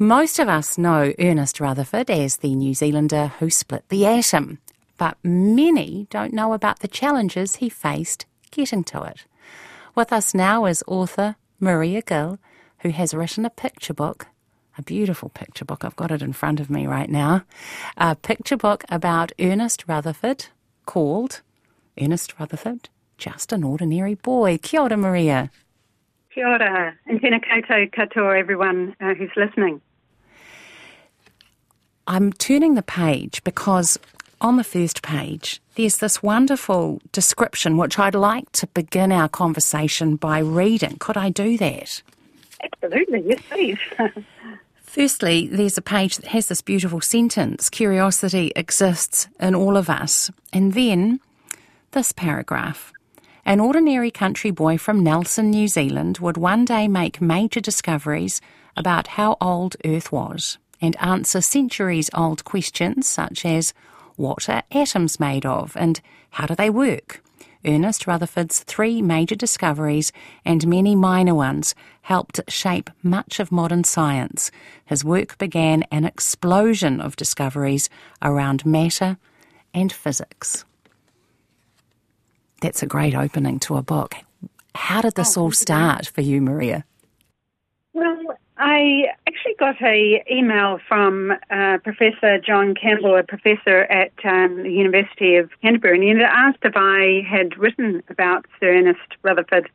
Most of us know Ernest Rutherford as the New Zealander who split the atom, but many don't know about the challenges he faced getting to it. With us now is author Maria Gill, who has written a picture book, a beautiful picture book. I've got it in front of me right now. A picture book about Ernest Rutherford called Ernest Rutherford, Just an Ordinary Boy. Kia ora, Maria. Kia ora, and tēnā koutou katoa, everyone uh, who's listening. I'm turning the page because on the first page, there's this wonderful description which I'd like to begin our conversation by reading. Could I do that? Absolutely, yes, please. Firstly, there's a page that has this beautiful sentence curiosity exists in all of us. And then this paragraph. An ordinary country boy from Nelson, New Zealand would one day make major discoveries about how old Earth was and answer centuries old questions such as what are atoms made of and how do they work? Ernest Rutherford's three major discoveries and many minor ones helped shape much of modern science. His work began an explosion of discoveries around matter and physics. That's a great opening to a book. How did this oh, all start for you, Maria? Well, I actually got an email from uh, Professor John Campbell, a professor at um, the University of Canterbury, and he asked if I had written about Sir Ernest Rutherford,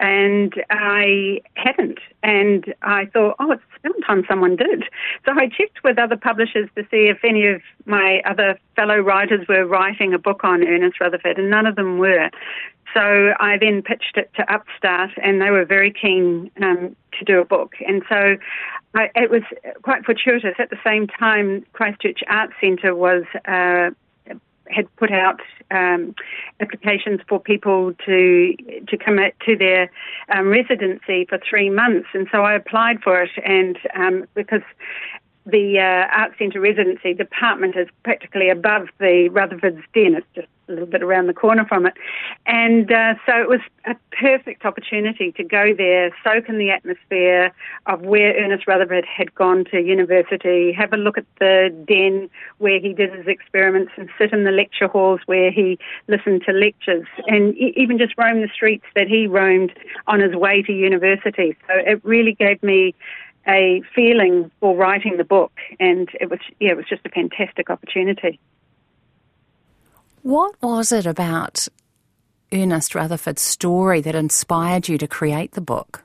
and I hadn't. And I thought, oh, it's about time someone did. So I checked with other publishers to see if any of my other fellow writers were writing a book on Ernest Rutherford, and none of them were. So I then pitched it to Upstart, and they were very keen um, to do a book. And so I, it was quite fortuitous. At the same time, Christchurch Arts Centre was uh, had put out um, applications for people to to come to their um, residency for three months, and so I applied for it. And um, because the uh, Art Centre residency department is practically above the Rutherford's Den. It's just a little bit around the corner from it. And uh, so it was a perfect opportunity to go there, soak in the atmosphere of where Ernest Rutherford had gone to university, have a look at the den where he did his experiments, and sit in the lecture halls where he listened to lectures, and even just roam the streets that he roamed on his way to university. So it really gave me a feeling for writing the book, and it was yeah, it was just a fantastic opportunity. What was it about Ernest Rutherford's story that inspired you to create the book?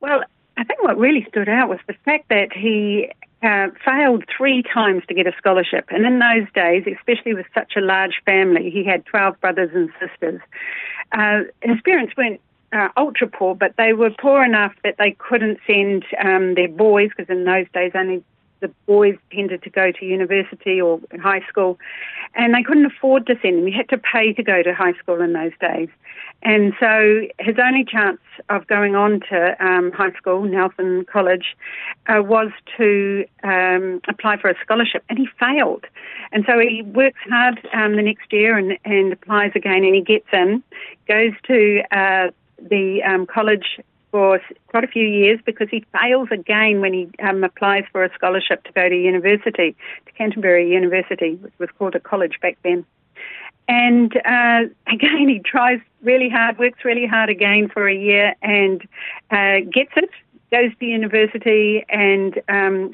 Well, I think what really stood out was the fact that he uh, failed three times to get a scholarship. And in those days, especially with such a large family, he had 12 brothers and sisters. Uh, his parents weren't uh, ultra poor, but they were poor enough that they couldn't send um, their boys, because in those days only the boys tended to go to university or high school, and they couldn't afford to send them. You had to pay to go to high school in those days. And so his only chance of going on to um, high school, Nelson College, uh, was to um, apply for a scholarship, and he failed. And so he works hard um, the next year and, and applies again, and he gets in, goes to uh, the um, college for quite a few years because he fails again when he um, applies for a scholarship to go to university, to Canterbury University, which was called a college back then. And uh, again, he tries really hard, works really hard again for a year and uh, gets it, goes to university and um,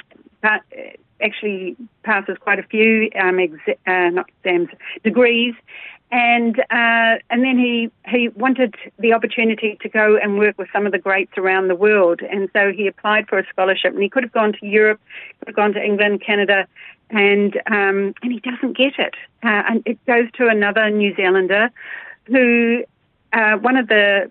actually passes quite a few um, uh, not exams, degrees, and uh, and then he he wanted the opportunity to go and work with some of the greats around the world, and so he applied for a scholarship, and he could have gone to Europe, could have gone to England, Canada, and um, and he doesn't get it, uh, and it goes to another New Zealander, who uh, one of the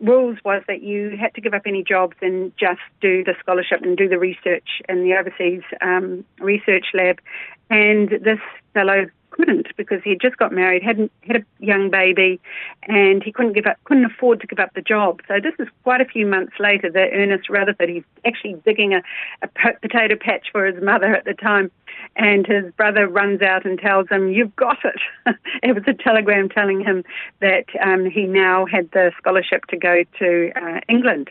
rules was that you had to give up any jobs and just do the scholarship and do the research in the overseas um, research lab. And this fellow couldn't because he had just got married, hadn't had a young baby, and he couldn't give up, couldn't afford to give up the job. So this is quite a few months later that Ernest Rutherford, he's actually digging a, a potato patch for his mother at the time, and his brother runs out and tells him, "You've got it." it was a telegram telling him that um, he now had the scholarship to go to uh, England.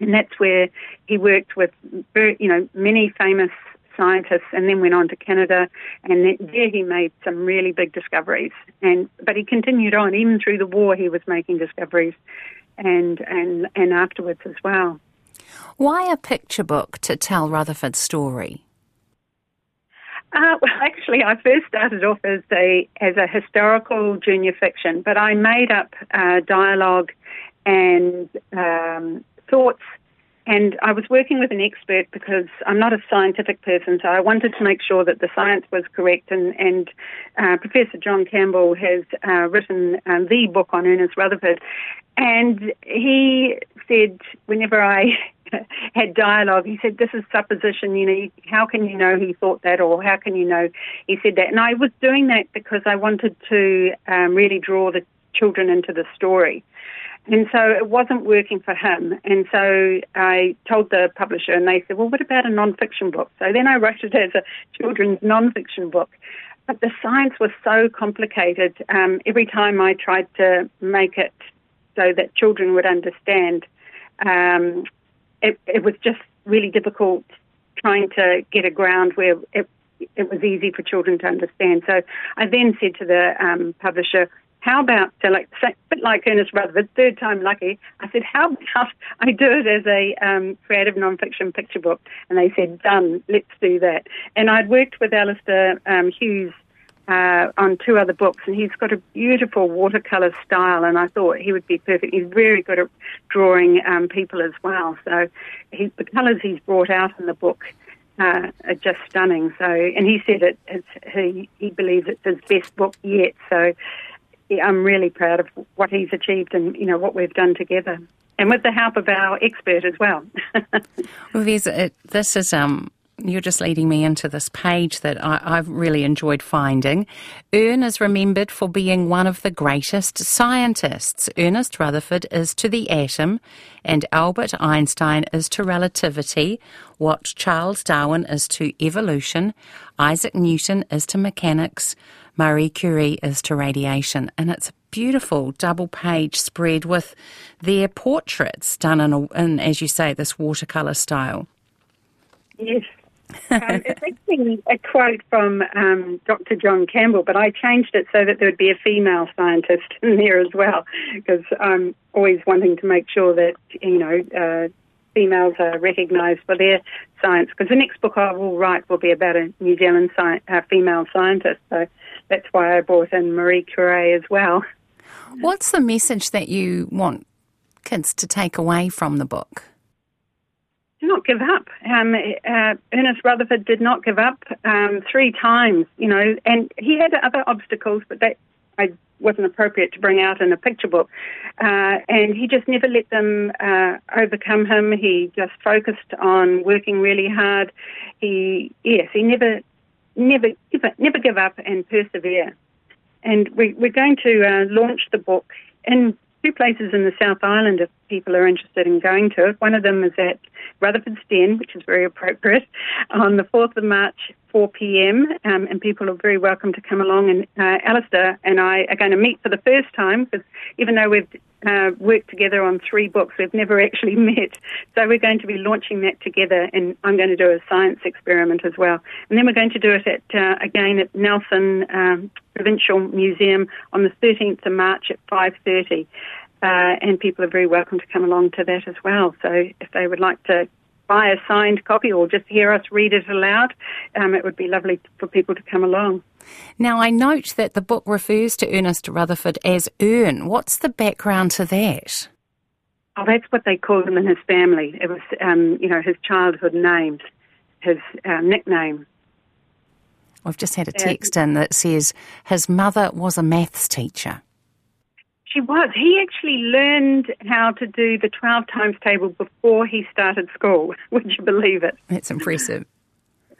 and that's where he worked with, you know, many famous scientists, and then went on to Canada, and there he made some really big discoveries. And but he continued on even through the war. He was making discoveries, and and and afterwards as well. Why a picture book to tell Rutherford's story? Uh, well, actually, I first started off as a as a historical junior fiction, but I made up uh, dialogue and um, thoughts. And I was working with an expert because I'm not a scientific person, so I wanted to make sure that the science was correct. And, and uh, Professor John Campbell has uh, written um, the book on Ernest Rutherford, and he said whenever I had dialogue. He said, "This is supposition. You know, how can you know he thought that, or how can you know he said that?" And I was doing that because I wanted to um, really draw the children into the story. And so it wasn't working for him. And so I told the publisher, and they said, Well, what about a non fiction book? So then I wrote it as a children's non fiction book. But the science was so complicated. Um, every time I tried to make it so that children would understand, um, it, it was just really difficult trying to get a ground where it, it was easy for children to understand. So I then said to the um, publisher, how about, so like, a bit like Ernest Rutherford, third time lucky, I said, how about I do it as a um, creative nonfiction picture book? And they said, done, let's do that. And I'd worked with Alistair um, Hughes uh, on two other books, and he's got a beautiful watercolor style, and I thought he would be perfect. He's very good at drawing um, people as well. So he, the colors he's brought out in the book uh, are just stunning. So, and he said it, it's, he he believes it's his best book yet. So I'm really proud of what he's achieved and you know what we've done together, and with the help of our expert as well. well, this is um, you're just leading me into this page that I, have really enjoyed finding. Ern is remembered for being one of the greatest scientists. Ernest Rutherford is to the atom, and Albert Einstein is to relativity, what Charles Darwin is to evolution, Isaac Newton is to mechanics, Marie Curie is to radiation. And it's a beautiful double page spread with their portraits done in, a, in as you say, this watercolour style. Yes. Um, it's actually a quote from um, Dr. John Campbell, but I changed it so that there would be a female scientist in there as well, because I'm always wanting to make sure that you know uh, females are recognised for their science. Because the next book I will write will be about a New Zealand sci- uh, female scientist, so that's why I brought in Marie Curie as well. What's the message that you want kids to take away from the book? Not give up. Um, uh, Ernest Rutherford did not give up um, three times, you know, and he had other obstacles, but that I wasn't appropriate to bring out in a picture book. Uh, and he just never let them uh, overcome him. He just focused on working really hard. He, yes, he never, never, never, never give up and persevere. And we, we're going to uh, launch the book in two places in the South Island if people are interested in going to it. One of them is at Rutherford's Den, which is very appropriate, on the 4th of March 4 p.m. Um, and people are very welcome to come along. And uh, Alistair and I are going to meet for the first time because even though we've uh, worked together on three books, we've never actually met. So we're going to be launching that together, and I'm going to do a science experiment as well. And then we're going to do it at uh, again at Nelson um, Provincial Museum on the 13th of March at 5:30. Uh, and people are very welcome to come along to that as well. So if they would like to buy a signed copy or just hear us read it aloud, um, it would be lovely for people to come along. Now, I note that the book refers to Ernest Rutherford as Ern. What's the background to that? Oh, that's what they called him in his family. It was, um, you know, his childhood name, his uh, nickname. I've just had a text in that says his mother was a maths teacher. She was. He actually learned how to do the 12 times table before he started school. Would you believe it? That's impressive.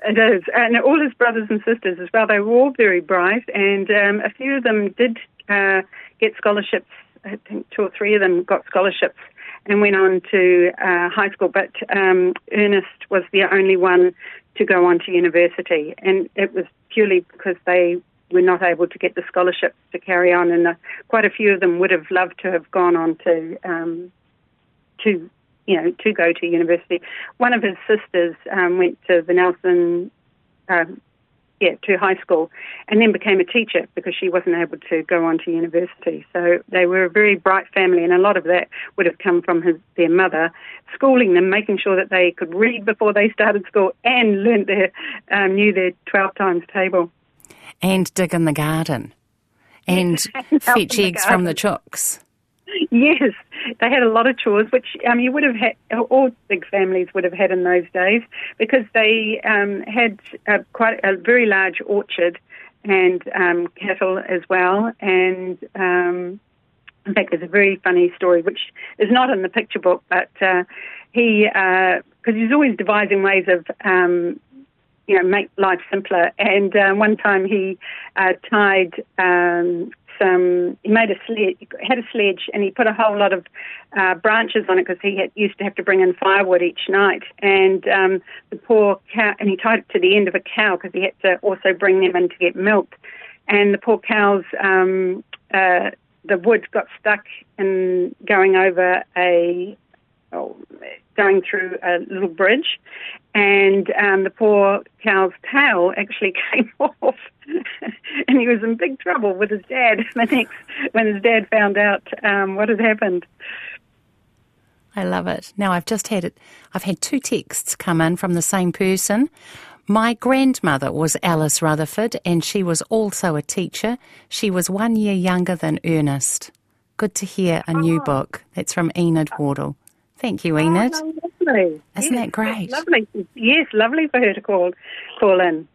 It is. And all his brothers and sisters as well, they were all very bright, and um, a few of them did uh, get scholarships. I think two or three of them got scholarships and went on to uh, high school, but um, Ernest was the only one to go on to university, and it was purely because they were not able to get the scholarships to carry on, and uh, quite a few of them would have loved to have gone on to um, to you know, to go to university. One of his sisters um, went to the Nelson, um, yeah, to high school, and then became a teacher because she wasn't able to go on to university. So they were a very bright family, and a lot of that would have come from his, their mother schooling them, making sure that they could read before they started school and learned their um, knew their twelve times table, and dig in the garden, and fetch eggs from the chooks. Yes, they had a lot of chores, which um, you would have had, all big families would have had in those days, because they um, had a, quite a very large orchard and um, cattle as well. And um, in fact, there's a very funny story, which is not in the picture book, but uh, he, because uh, he's always devising ways of um, you know, make life simpler. And uh, one time he uh, tied um, some, he made a sledge, had a sledge, and he put a whole lot of uh, branches on it because he had, used to have to bring in firewood each night. And um, the poor cow, and he tied it to the end of a cow because he had to also bring them in to get milk. And the poor cows, um, uh, the wood got stuck in going over a oh, going through a little bridge, and um, the poor cow's tail actually came off, and he was in big trouble with his dad the next when his dad found out um, what had happened. I love it. Now I've just had it. I've had two texts come in from the same person. My grandmother was Alice Rutherford, and she was also a teacher. She was one year younger than Ernest. Good to hear a new oh. book. That's from Enid Wardle. Thank you, Enid. Oh, lovely. Isn't yes, that great? Lovely. Yes, lovely for her to call call in.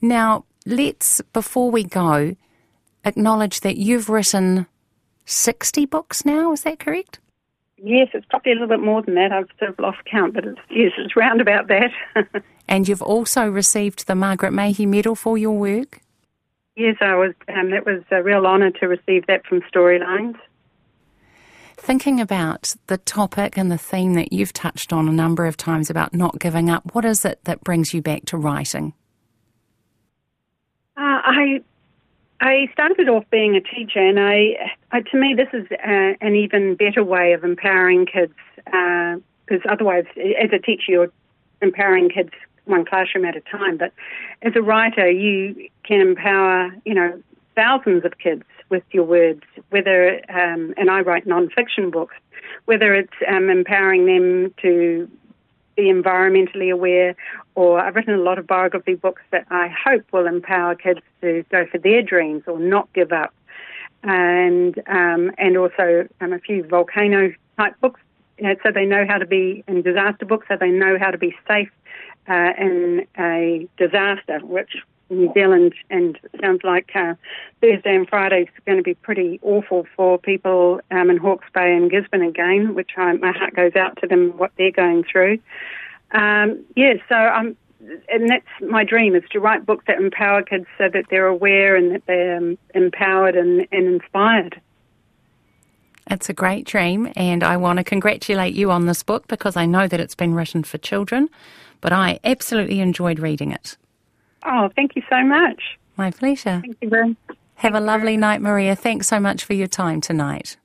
Now, let's before we go acknowledge that you've written 60 books now, is that correct? Yes, it's probably a little bit more than that. I've sort of lost count, but it's, yes, it's round about that. and you've also received the Margaret Mahy Medal for your work? Yes, I was. Um, that was a real honour to receive that from Storylines thinking about the topic and the theme that you've touched on a number of times about not giving up, what is it that brings you back to writing? Uh, I I started off being a teacher, and I, I to me this is uh, an even better way of empowering kids because uh, otherwise, as a teacher, you're empowering kids one classroom at a time. But as a writer, you can empower you know thousands of kids with your words, whether, um, and I write non-fiction books, whether it's um, empowering them to be environmentally aware, or I've written a lot of biography books that I hope will empower kids to go for their dreams or not give up, and um, and also um, a few volcano type books, you know, so they know how to be in disaster books, so they know how to be safe uh, in a disaster, which New Zealand, and sounds like uh, Thursday and Friday is going to be pretty awful for people um, in Hawke's Bay and Gisborne again, which I, my heart goes out to them what they're going through. Um, yeah, so I'm, and that's my dream is to write books that empower kids so that they're aware and that they're um, empowered and, and inspired. It's a great dream, and I want to congratulate you on this book because I know that it's been written for children, but I absolutely enjoyed reading it. Oh, thank you so much. My pleasure. Thank you very. Have a lovely night, Maria. Thanks so much for your time tonight.